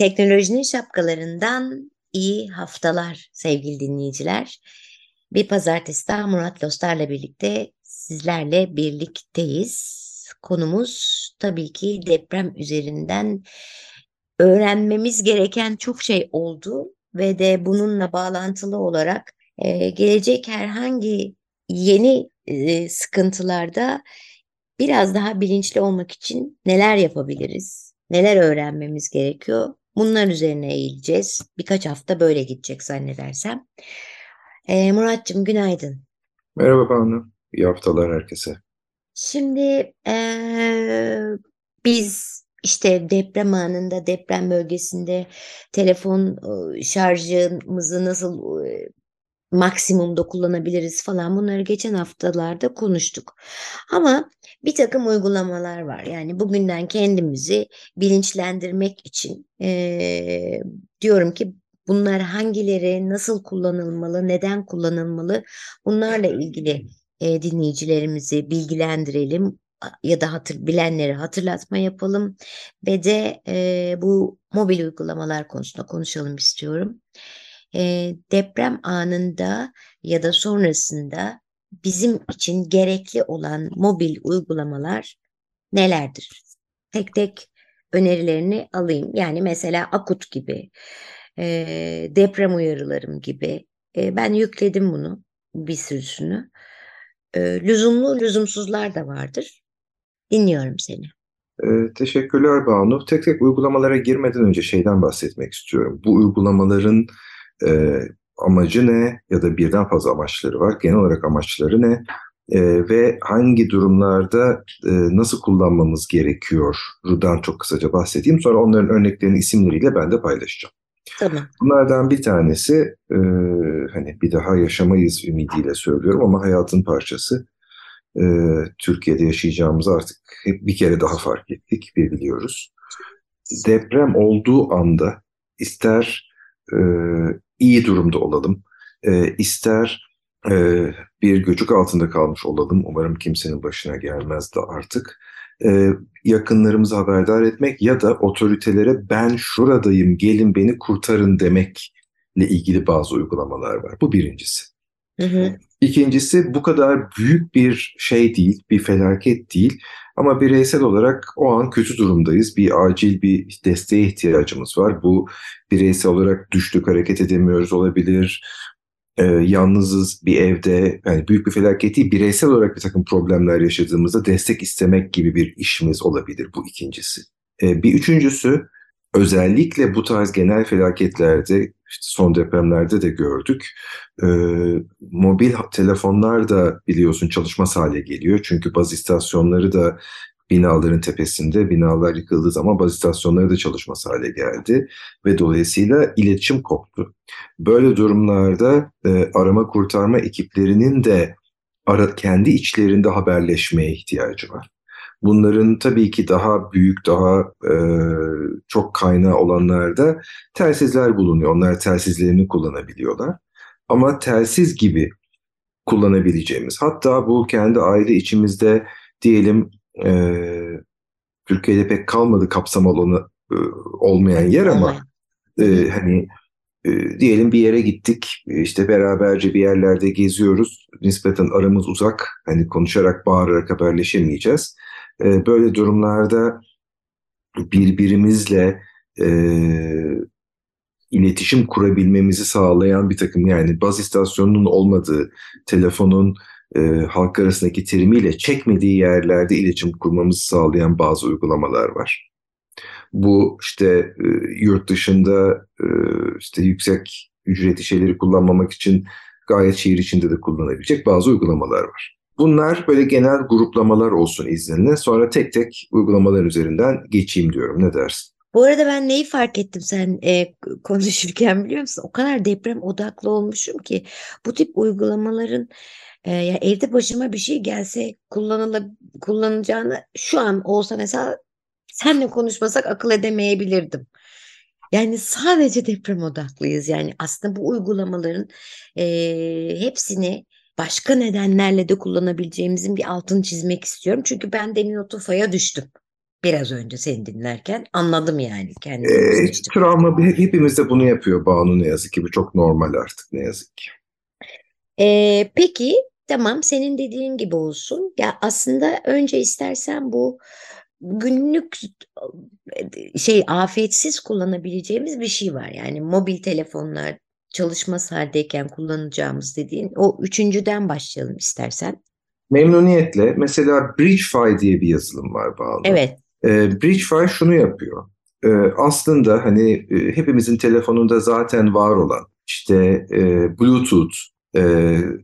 Teknolojinin şapkalarından iyi haftalar sevgili dinleyiciler. Bir pazartesi daha Murat Lostar'la birlikte sizlerle birlikteyiz. Konumuz tabii ki deprem üzerinden öğrenmemiz gereken çok şey oldu ve de bununla bağlantılı olarak e, gelecek herhangi yeni e, sıkıntılarda biraz daha bilinçli olmak için neler yapabiliriz? Neler öğrenmemiz gerekiyor? Bunlar üzerine eğileceğiz. Birkaç hafta böyle gidecek zannedersem. Ee, Muratcığım günaydın. Merhaba Banu. İyi haftalar herkese. Şimdi ee, biz işte deprem anında deprem bölgesinde telefon e, şarjımızı nasıl e, maksimumda kullanabiliriz falan bunları geçen haftalarda konuştuk. Ama bir takım uygulamalar var. Yani bugünden kendimizi bilinçlendirmek için e, diyorum ki bunlar hangileri, nasıl kullanılmalı, neden kullanılmalı bunlarla ilgili e, dinleyicilerimizi bilgilendirelim ya da hatır, bilenleri hatırlatma yapalım ve de e, bu mobil uygulamalar konusunda konuşalım istiyorum e, deprem anında ya da sonrasında bizim için gerekli olan mobil uygulamalar nelerdir? Tek tek önerilerini alayım. Yani mesela Akut gibi, e, deprem uyarılarım gibi. E, ben yükledim bunu bir sürüsünü. E, lüzumlu, lüzumsuzlar da vardır. Dinliyorum seni. Ee, teşekkürler Banu. Tek tek uygulamalara girmeden önce şeyden bahsetmek istiyorum. Bu uygulamaların e, amacı ne ya da birden fazla amaçları var. Genel olarak amaçları ne e, ve hangi durumlarda e, nasıl kullanmamız gerekiyor? Rudan çok kısaca bahsedeyim. Sonra onların örneklerini isimleriyle ben de paylaşacağım. Tamam. Bunlardan bir tanesi e, hani bir daha yaşamayız ümidiyle söylüyorum ama hayatın parçası. E, Türkiye'de yaşayacağımızı artık hep bir kere daha fark ettik ve biliyoruz. Deprem olduğu anda ister e, iyi durumda olalım. E, ister e, bir göçük altında kalmış olalım. Umarım kimsenin başına gelmez de artık. E, yakınlarımızı haberdar etmek ya da otoritelere ben şuradayım gelin beni kurtarın demekle ilgili bazı uygulamalar var. Bu birincisi. Hı hı. İkincisi bu kadar büyük bir şey değil, bir felaket değil. Ama bireysel olarak o an kötü durumdayız. Bir acil bir desteğe ihtiyacımız var. Bu bireysel olarak düştük, hareket edemiyoruz olabilir. Ee, yalnızız bir evde, yani büyük bir felaket değil, bireysel olarak bir takım problemler yaşadığımızda destek istemek gibi bir işimiz olabilir bu ikincisi. Ee, bir üçüncüsü, özellikle bu tarz genel felaketlerde, işte son depremlerde de gördük. E, mobil telefonlar da biliyorsun çalışmaz hale geliyor. Çünkü baz istasyonları da binaların tepesinde, binalar yıkıldığı zaman baz istasyonları da çalışmaz hale geldi. Ve dolayısıyla iletişim koptu. Böyle durumlarda e, arama kurtarma ekiplerinin de ara, kendi içlerinde haberleşmeye ihtiyacı var. Bunların tabii ki daha büyük, daha e, çok kaynağı olanlarda telsizler bulunuyor. Onlar telsizlerini kullanabiliyorlar. Ama telsiz gibi kullanabileceğimiz, hatta bu kendi aile içimizde diyelim e, Türkiye'de pek kalmadı kapsam alanı e, olmayan yer ama e, hani e, diyelim bir yere gittik işte beraberce bir yerlerde geziyoruz nispeten aramız uzak hani konuşarak bağırarak haberleşemeyeceğiz e, böyle durumlarda birbirimizle e, iletişim kurabilmemizi sağlayan bir takım yani baz istasyonunun olmadığı, telefonun e, halk arasındaki terimiyle çekmediği yerlerde iletişim kurmamızı sağlayan bazı uygulamalar var. Bu işte e, yurt dışında e, işte yüksek ücretli şeyleri kullanmamak için gayet şehir içinde de kullanabilecek bazı uygulamalar var. Bunlar böyle genel gruplamalar olsun izninle. Sonra tek tek uygulamalar üzerinden geçeyim diyorum. Ne dersin? Bu arada ben neyi fark ettim sen e, konuşurken biliyor musun? O kadar deprem odaklı olmuşum ki bu tip uygulamaların e, ya evde başıma bir şey gelse kullanıla, kullanacağını şu an olsa mesela senle konuşmasak akıl edemeyebilirdim. Yani sadece deprem odaklıyız. Yani aslında bu uygulamaların e, hepsini başka nedenlerle de kullanabileceğimizin bir altını çizmek istiyorum. Çünkü ben demin o tufaya düştüm. Biraz önce seni dinlerken anladım yani kendimi. E, travma hepimiz de bunu yapıyor Banu ne yazık ki. Bu çok normal artık ne yazık ki. E, peki tamam senin dediğin gibi olsun. Ya aslında önce istersen bu günlük şey afetsiz kullanabileceğimiz bir şey var. Yani mobil telefonlar çalışmaz haldeyken kullanacağımız dediğin o üçüncüden başlayalım istersen. Memnuniyetle. Mesela BridgeFi diye bir yazılım var bağlı. Evet. Ee, BridgeFi şunu yapıyor. Ee, aslında hani e, hepimizin telefonunda zaten var olan işte e, Bluetooth, e,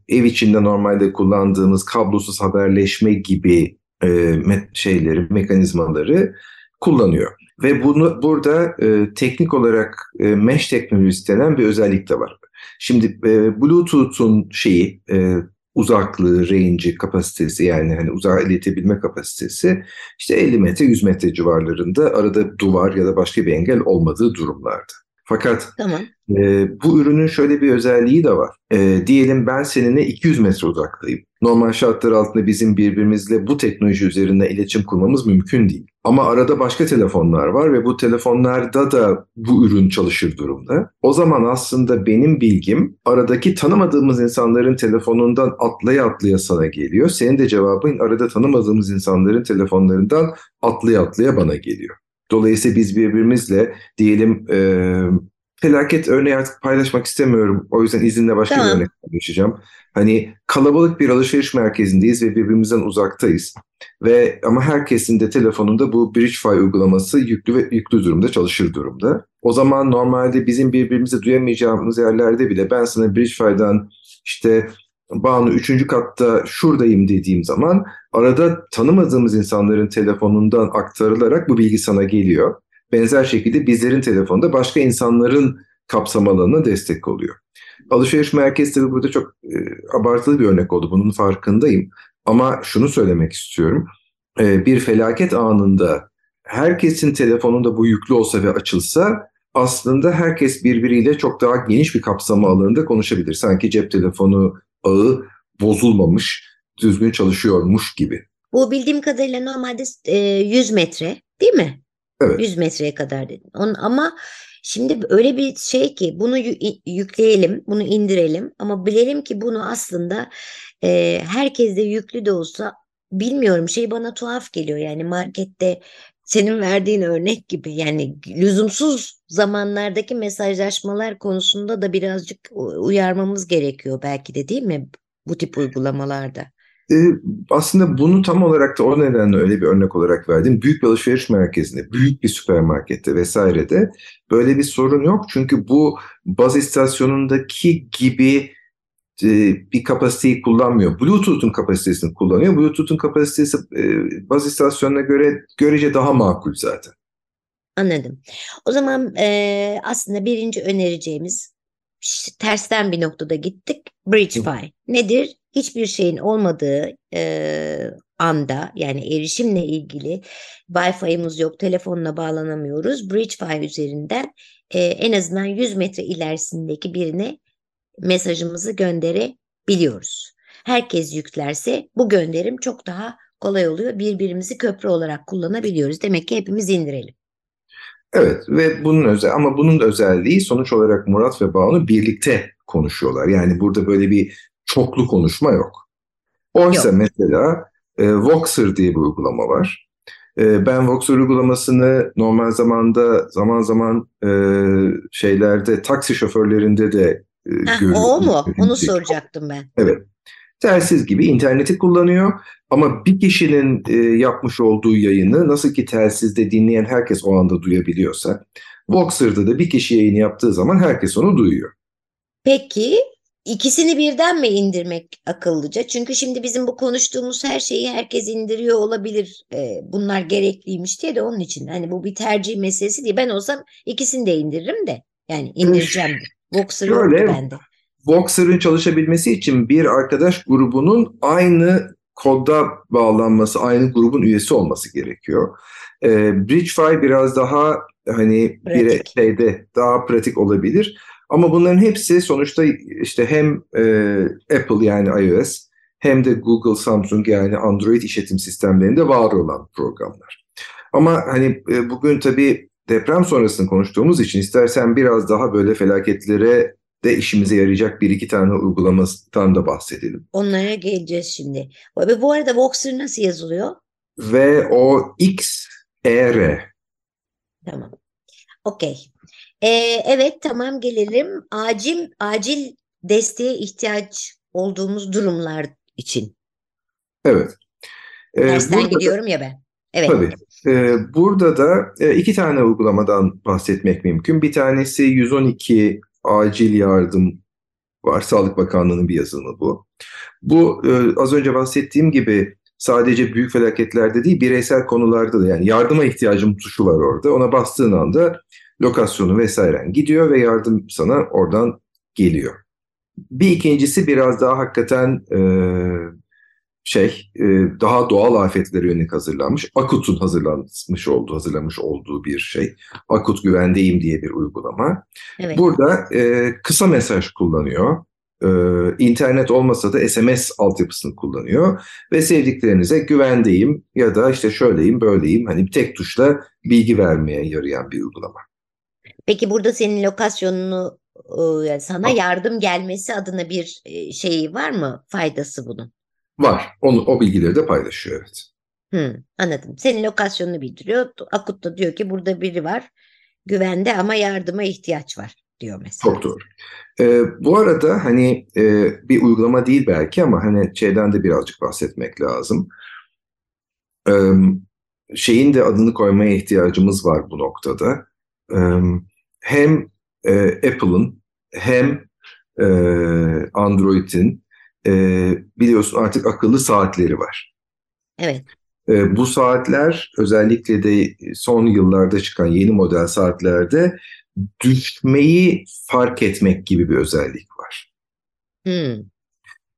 ev içinde normalde kullandığımız kablosuz haberleşme gibi e, me şeyleri, mekanizmaları kullanıyor. Ve bunu burada e, teknik olarak e, mesh teknolojisi denen bir özellik de var. Şimdi e, Bluetooth'un şeyi e, uzaklığı, range'i, kapasitesi yani hani uzağa iletebilme kapasitesi işte 50 metre 100 metre civarlarında arada duvar ya da başka bir engel olmadığı durumlarda. Fakat tamam. e, bu ürünün şöyle bir özelliği de var. E, diyelim ben seninle 200 metre uzaktayım. Normal şartlar altında bizim birbirimizle bu teknoloji üzerinde iletişim kurmamız mümkün değil. Ama arada başka telefonlar var ve bu telefonlarda da bu ürün çalışır durumda. O zaman aslında benim bilgim aradaki tanımadığımız insanların telefonundan atlaya atlaya sana geliyor. Senin de cevabın arada tanımadığımız insanların telefonlarından atlaya atlaya bana geliyor. Dolayısıyla biz birbirimizle diyelim felaket örneği artık paylaşmak istemiyorum. O yüzden izinle başka tamam. bir örnek paylaşacağım. Hani kalabalık bir alışveriş merkezindeyiz ve birbirimizden uzaktayız. Ve ama herkesin de telefonunda bu BridgeFi uygulaması yüklü ve yüklü durumda çalışır durumda. O zaman normalde bizim birbirimizi duyamayacağımız yerlerde bile ben sana BridgeFi'den işte Banu üçüncü katta şuradayım dediğim zaman arada tanımadığımız insanların telefonundan aktarılarak bu bilgi sana geliyor. Benzer şekilde bizlerin telefonda başka insanların kapsam alanına destek oluyor. Alışveriş merkezleri burada çok e, abartılı bir örnek oldu. Bunun farkındayım. Ama şunu söylemek istiyorum. E, bir felaket anında herkesin telefonunda bu yüklü olsa ve açılsa aslında herkes birbiriyle çok daha geniş bir kapsama alanında konuşabilir. Sanki cep telefonu ağı bozulmamış, düzgün çalışıyormuş gibi. Bu bildiğim kadarıyla normalde e, 100 metre değil mi? Evet. 100 metreye kadar dedin. On, ama şimdi öyle bir şey ki bunu yükleyelim, bunu indirelim ama bilelim ki bunu aslında e, herkes de yüklü de olsa bilmiyorum şey bana tuhaf geliyor. Yani markette senin verdiğin örnek gibi yani lüzumsuz zamanlardaki mesajlaşmalar konusunda da birazcık uyarmamız gerekiyor belki de değil mi bu tip uygulamalarda? Ee, aslında bunu tam olarak da o nedenle öyle bir örnek olarak verdim. Büyük bir alışveriş merkezinde, büyük bir süpermarkette vesairede böyle bir sorun yok. Çünkü bu baz istasyonundaki gibi e, bir kapasiteyi kullanmıyor. Bluetooth'un kapasitesini kullanıyor. Bluetooth'un kapasitesi e, baz istasyonuna göre görece daha makul zaten. Anladım. O zaman e, aslında birinci önereceğimiz tersten bir noktada gittik. BridgeFi nedir? Hiçbir şeyin olmadığı e, anda yani erişimle ilgili Wi-Fi'miz yok, telefonla bağlanamıyoruz. BridgeFi üzerinden e, en azından 100 metre ilerisindeki birine mesajımızı gönderebiliyoruz. Herkes yüklerse bu gönderim çok daha kolay oluyor. Birbirimizi köprü olarak kullanabiliyoruz. Demek ki hepimiz indirelim. Evet ve bunun özel ama bunun özelliği sonuç olarak Murat ve Banu birlikte konuşuyorlar. Yani burada böyle bir çoklu konuşma yok. Oysa yok. mesela e, Voxer diye bir uygulama var. E, ben Voxer uygulamasını normal zamanda zaman zaman e, şeylerde taksi şoförlerinde de Heh, o mu? Onu soracaktım ben. Evet. Telsiz gibi interneti kullanıyor. Ama bir kişinin e, yapmış olduğu yayını nasıl ki telsizde dinleyen herkes o anda duyabiliyorsa, Voxer'da da bir kişi yayını yaptığı zaman herkes onu duyuyor. Peki ikisini birden mi indirmek akıllıca? Çünkü şimdi bizim bu konuştuğumuz her şeyi herkes indiriyor olabilir. E, bunlar gerekliymiş diye de onun için. Hani bu bir tercih meselesi değil. Ben olsam ikisini de indiririm de. Yani indireceğim. Voxer yok bende. Voxer'ın çalışabilmesi için bir arkadaş grubunun aynı kodda bağlanması, aynı grubun üyesi olması gerekiyor. Ee, BridgeFi biraz daha hani bir şeyde daha pratik olabilir. Ama bunların hepsi sonuçta işte hem e, Apple yani iOS hem de Google, Samsung yani Android işletim sistemlerinde var olan programlar. Ama hani e, bugün tabii deprem sonrasını konuştuğumuz için istersen biraz daha böyle felaketlere de işimize yarayacak bir iki tane uygulamasından da bahsedelim. Onlara geleceğiz şimdi. Ve bu arada Voxer nasıl yazılıyor? Ve o XER. Tamam. Okey. Ee, evet tamam gelelim. Acil acil desteğe ihtiyaç olduğumuz durumlar için. Evet. Ee, Dersten burada da- gidiyorum ya ben. Evet. Tabii. Ee, burada da e, iki tane uygulamadan bahsetmek mümkün. Bir tanesi 112 acil yardım var. Sağlık Bakanlığı'nın bir yazılımı bu. Bu e, az önce bahsettiğim gibi sadece büyük felaketlerde değil bireysel konularda da yani yardıma ihtiyacım tuşu var orada. Ona bastığın anda lokasyonu vesairen gidiyor ve yardım sana oradan geliyor. Bir ikincisi biraz daha hakikaten e, şey e, daha doğal afetlere yönelik hazırlanmış. Akut'un hazırlanmış olduğu, hazırlamış olduğu bir şey. Akut güvendeyim diye bir uygulama. Evet. Burada e, kısa mesaj kullanıyor. E, internet olmasa da SMS altyapısını kullanıyor ve sevdiklerinize güvendeyim ya da işte şöyleyim böyleyim hani bir tek tuşla bilgi vermeye yarayan bir uygulama. Peki burada senin lokasyonunu e, sana yardım gelmesi adına bir e, şeyi var mı? Faydası bunun? Var. Onu, o bilgileri de paylaşıyor evet. Hı, anladım. Senin lokasyonunu bildiriyor. Akut da diyor ki burada biri var. Güvende ama yardıma ihtiyaç var diyor mesela. Çok doğru. Ee, bu arada hani e, bir uygulama değil belki ama hani şeyden de birazcık bahsetmek lazım. Ee, şeyin de adını koymaya ihtiyacımız var bu noktada. Ee, hem e, Apple'ın hem e, Android'in e, biliyorsun artık akıllı saatleri var. Evet. E, bu saatler özellikle de son yıllarda çıkan yeni model saatlerde düşmeyi fark etmek gibi bir özellik var. Hı,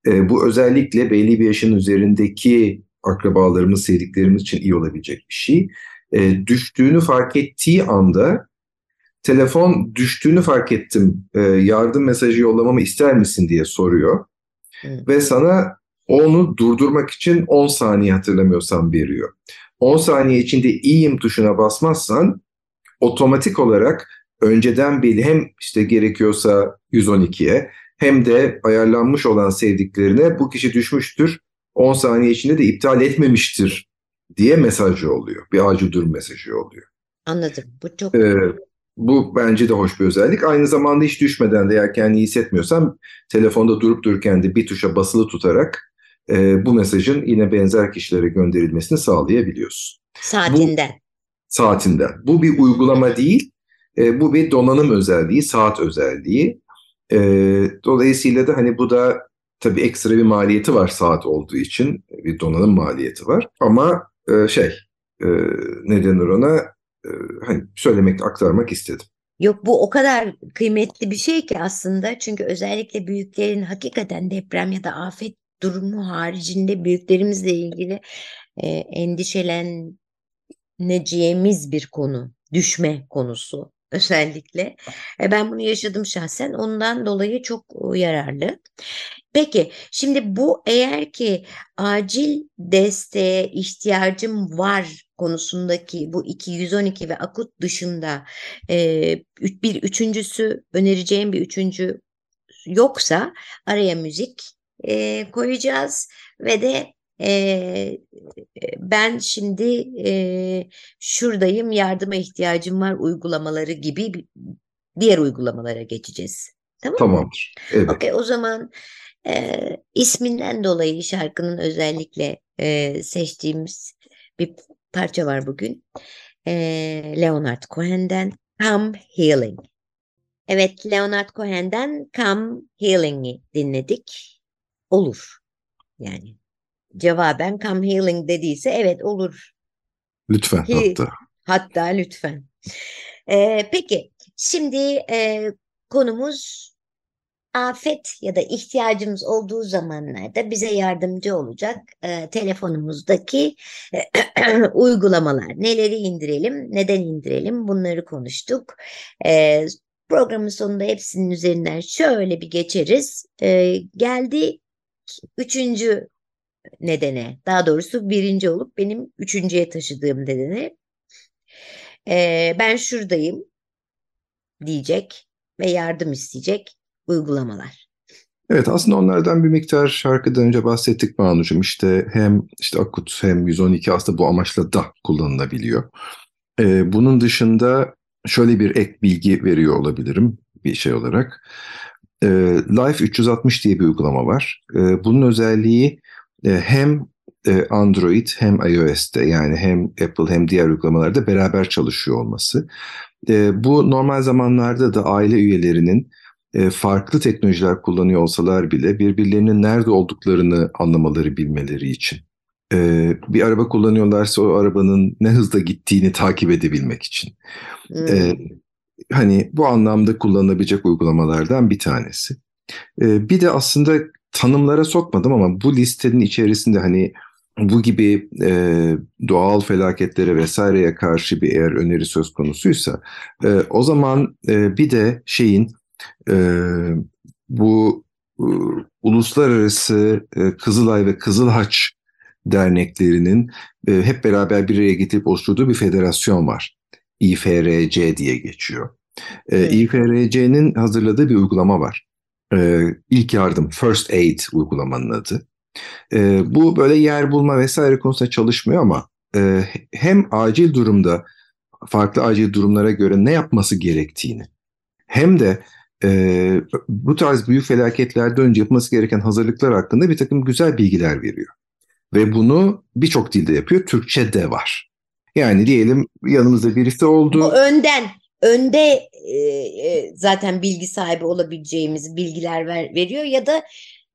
E, bu özellikle belli bir yaşın üzerindeki akrabalarımız, sevdiklerimiz için iyi olabilecek bir şey. E, düştüğünü fark ettiği anda telefon düştüğünü fark ettim, e, yardım mesajı yollamamı ister misin diye soruyor. Ve sana onu durdurmak için 10 saniye hatırlamıyorsam veriyor. 10 saniye içinde iyiyim tuşuna basmazsan otomatik olarak önceden belli hem işte gerekiyorsa 112'ye hem de ayarlanmış olan sevdiklerine bu kişi düşmüştür 10 saniye içinde de iptal etmemiştir diye mesajı oluyor. Bir acil durum mesajı oluyor. Anladım. Bu çok Ee, bu bence de hoş bir özellik. Aynı zamanda hiç düşmeden de eğer kendini iyi hissetmiyorsan telefonda durup dururken de bir tuşa basılı tutarak e, bu mesajın yine benzer kişilere gönderilmesini sağlayabiliyorsun. saatinden. Saatinden. Bu bir uygulama değil, e, bu bir donanım özelliği, saat özelliği. E, dolayısıyla da hani bu da tabii ekstra bir maliyeti var saat olduğu için. Bir donanım maliyeti var. Ama e, şey, e, ne denir ona? E, hani söylemek, aktarmak istedim. Yok bu o kadar kıymetli bir şey ki aslında. Çünkü özellikle büyüklerin hakikaten deprem ya da afet durumu haricinde büyüklerimizle ilgili e, endişeleneceğimiz bir konu. Düşme konusu özellikle. E, ben bunu yaşadım şahsen. Ondan dolayı çok e, yararlı. Peki şimdi bu eğer ki acil desteğe ihtiyacım var konusundaki bu 212 ve akut dışında e, bir üçüncüsü önereceğim bir üçüncü yoksa araya müzik koyacağız ve de e, ben şimdi e, şuradayım yardıma ihtiyacım var uygulamaları gibi diğer uygulamalara geçeceğiz. Tamam? Tamamdır. Evet. Okey, o zaman E, isminden dolayı şarkının özellikle e, seçtiğimiz bir parça var bugün. E, Leonard Cohen'den Come Healing. Evet, Leonard Cohen'den Come Healing'i dinledik. Olur. Yani cevaben Come Healing dediyse evet olur. Lütfen He, hatta. Hatta lütfen. Ee, peki şimdi e, konumuz afet ya da ihtiyacımız olduğu zamanlarda bize yardımcı olacak e, telefonumuzdaki e, uygulamalar. Neleri indirelim, neden indirelim bunları konuştuk. E, programın sonunda hepsinin üzerinden şöyle bir geçeriz. E, geldi üçüncü nedene, daha doğrusu birinci olup benim üçüncüye taşıdığım nedene. E, ben şuradayım diyecek ve yardım isteyecek uygulamalar. Evet aslında onlardan bir miktar şarkıdan önce bahsettik Banu'cum. İşte hem işte Akut hem 112 aslında bu amaçla da kullanılabiliyor. Ee, bunun dışında şöyle bir ek bilgi veriyor olabilirim bir şey olarak. Ee, Life 360 diye bir uygulama var. Ee, bunun özelliği hem e, Android hem iOS'te yani hem Apple hem diğer uygulamalarda beraber çalışıyor olması. E, bu normal zamanlarda da aile üyelerinin e, farklı teknolojiler kullanıyor olsalar bile birbirlerinin nerede olduklarını anlamaları, bilmeleri için. E, bir araba kullanıyorlarsa o arabanın ne hızda gittiğini takip edebilmek için. E, hmm. E, hani bu anlamda kullanılabilecek uygulamalardan bir tanesi. E, bir de aslında tanımlara sokmadım ama bu listenin içerisinde hani bu gibi e, doğal felaketlere vesaireye karşı bir eğer öneri söz konusuysa e, o zaman e, bir de şeyin e, bu e, uluslararası e, Kızılay ve Kızılhaç derneklerinin e, hep beraber bir araya getirip oluşturduğu bir federasyon var. İFRC diye geçiyor. E, evet. İFRC'nin hazırladığı bir uygulama var. E, ilk yardım, First Aid uygulamanın adı. E, bu böyle yer bulma vesaire konusunda çalışmıyor ama e, hem acil durumda farklı acil durumlara göre ne yapması gerektiğini hem de e, bu tarz büyük felaketlerden önce yapılması gereken hazırlıklar hakkında bir takım güzel bilgiler veriyor. Ve bunu birçok dilde yapıyor. Türkçe de var. Yani diyelim yanımızda birisi oldu. Bu önden, önde e, e, zaten bilgi sahibi olabileceğimiz bilgiler ver, veriyor ya da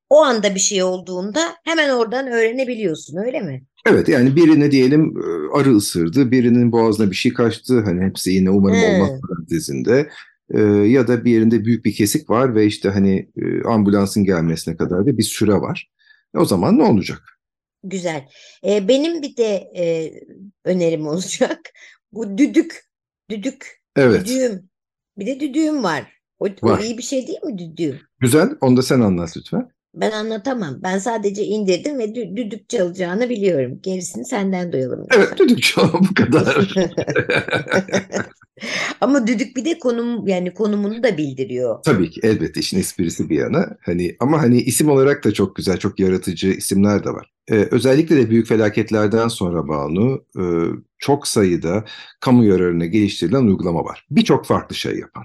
o anda bir şey olduğunda hemen oradan öğrenebiliyorsun öyle mi? Evet yani birine diyelim e, arı ısırdı, birinin boğazına bir şey kaçtı. Hani hepsi yine umarım hmm. olmaz dizinde e, ya da bir yerinde büyük bir kesik var ve işte hani ambulansın gelmesine kadar da bir süre var. O zaman ne olacak? Güzel. Benim bir de e, önerim olacak. Bu düdük, düdük, evet. düdüğüm. Bir de düdüğüm var. O, var. o iyi bir şey değil mi düdüğüm? Güzel. Onu da sen anlat lütfen. Ben anlatamam. Ben sadece indirdim ve düdük çalacağını biliyorum. Gerisini senden duyalım. Evet düdük çal bu kadar. ama düdük bir de konum yani konumunu da bildiriyor. Tabii ki elbette işin esprisi bir yana. Hani ama hani isim olarak da çok güzel, çok yaratıcı isimler de var. Ee, özellikle de büyük felaketlerden sonra Banu e, çok sayıda kamu yararına geliştirilen uygulama var. Birçok farklı şey yapan.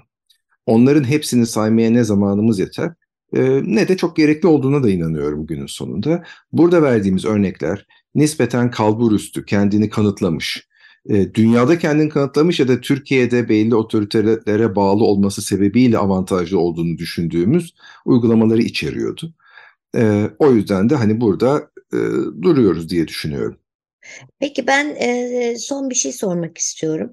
Onların hepsini saymaya ne zamanımız yeter ne de çok gerekli olduğuna da inanıyorum günün sonunda. Burada verdiğimiz örnekler nispeten kalbur üstü, kendini kanıtlamış, e, dünyada kendini kanıtlamış ya da Türkiye'de belli otoritelere bağlı olması sebebiyle avantajlı olduğunu düşündüğümüz uygulamaları içeriyordu. E, o yüzden de hani burada e, duruyoruz diye düşünüyorum. Peki ben e, son bir şey sormak istiyorum.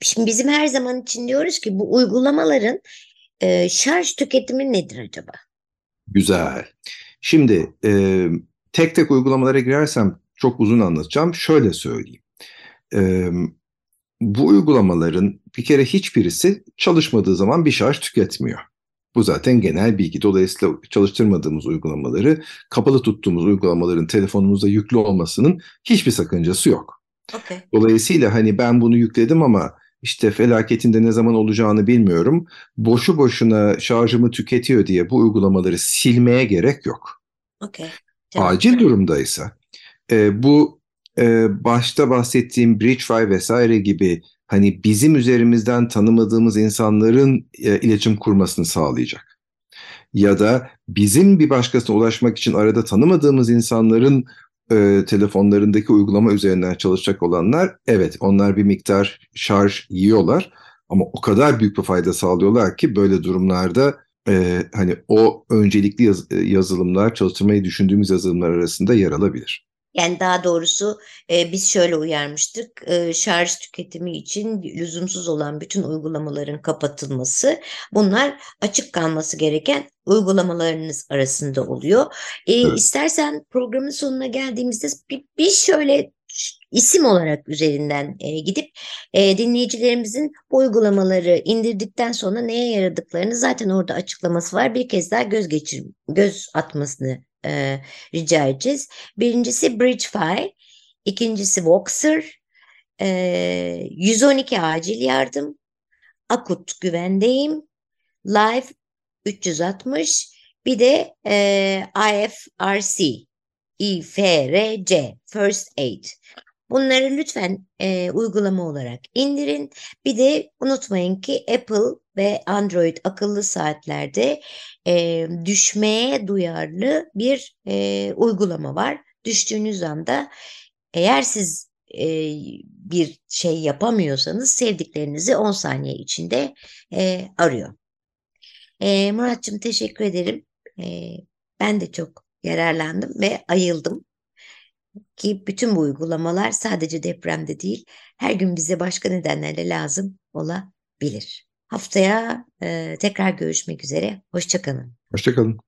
Şimdi bizim her zaman için diyoruz ki bu uygulamaların e, şarj tüketimi nedir acaba? Güzel. Şimdi e, tek tek uygulamalara girersem çok uzun anlatacağım. Şöyle söyleyeyim. E, bu uygulamaların bir kere hiçbirisi çalışmadığı zaman bir şarj tüketmiyor. Bu zaten genel bilgi. Dolayısıyla çalıştırmadığımız uygulamaları, kapalı tuttuğumuz uygulamaların telefonumuzda yüklü olmasının hiçbir sakıncası yok. Okay. Dolayısıyla hani ben bunu yükledim ama işte felaketinde ne zaman olacağını bilmiyorum. Boşu boşuna şarjımı tüketiyor diye bu uygulamaları silmeye gerek yok. Okay. Acil durumdaysa e, bu e, başta bahsettiğim Bridgefy vesaire gibi hani bizim üzerimizden tanımadığımız insanların e, iletişim kurmasını sağlayacak. ya da bizim bir başkasına ulaşmak için arada tanımadığımız insanların e, telefonlarındaki uygulama üzerinden çalışacak olanlar evet onlar bir miktar şarj yiyorlar ama o kadar büyük bir fayda sağlıyorlar ki böyle durumlarda e, hani o öncelikli yaz, e, yazılımlar çalıştırmayı düşündüğümüz yazılımlar arasında yer alabilir. Yani daha doğrusu e, biz şöyle uyarmıştık. E, şarj tüketimi için lüzumsuz olan bütün uygulamaların kapatılması, bunlar açık kalması gereken uygulamalarınız arasında oluyor. E, evet. İstersen programın sonuna geldiğimizde bir, bir şöyle isim olarak üzerinden e, gidip e, dinleyicilerimizin bu uygulamaları indirdikten sonra neye yaradıklarını zaten orada açıklaması var. Bir kez daha göz geçir göz atmasını e, rica edeceğiz. Birincisi BridgeFi, ikincisi Voxer, e, 112 acil yardım, Akut güvendeyim, Live 360, bir de e, IFRC, IFRC, First Aid. Bunları lütfen e, uygulama olarak indirin. Bir de unutmayın ki Apple ve Android akıllı saatlerde e, düşmeye duyarlı bir e, uygulama var. Düştüğünüz anda eğer siz e, bir şey yapamıyorsanız sevdiklerinizi 10 saniye içinde e, arıyor. E, Muratçım teşekkür ederim. E, ben de çok yararlandım ve ayıldım ki bütün bu uygulamalar sadece depremde değil, her gün bize başka nedenlerle lazım olabilir. Haftaya e, tekrar görüşmek üzere. Hoşçakalın. Hoşçakalın.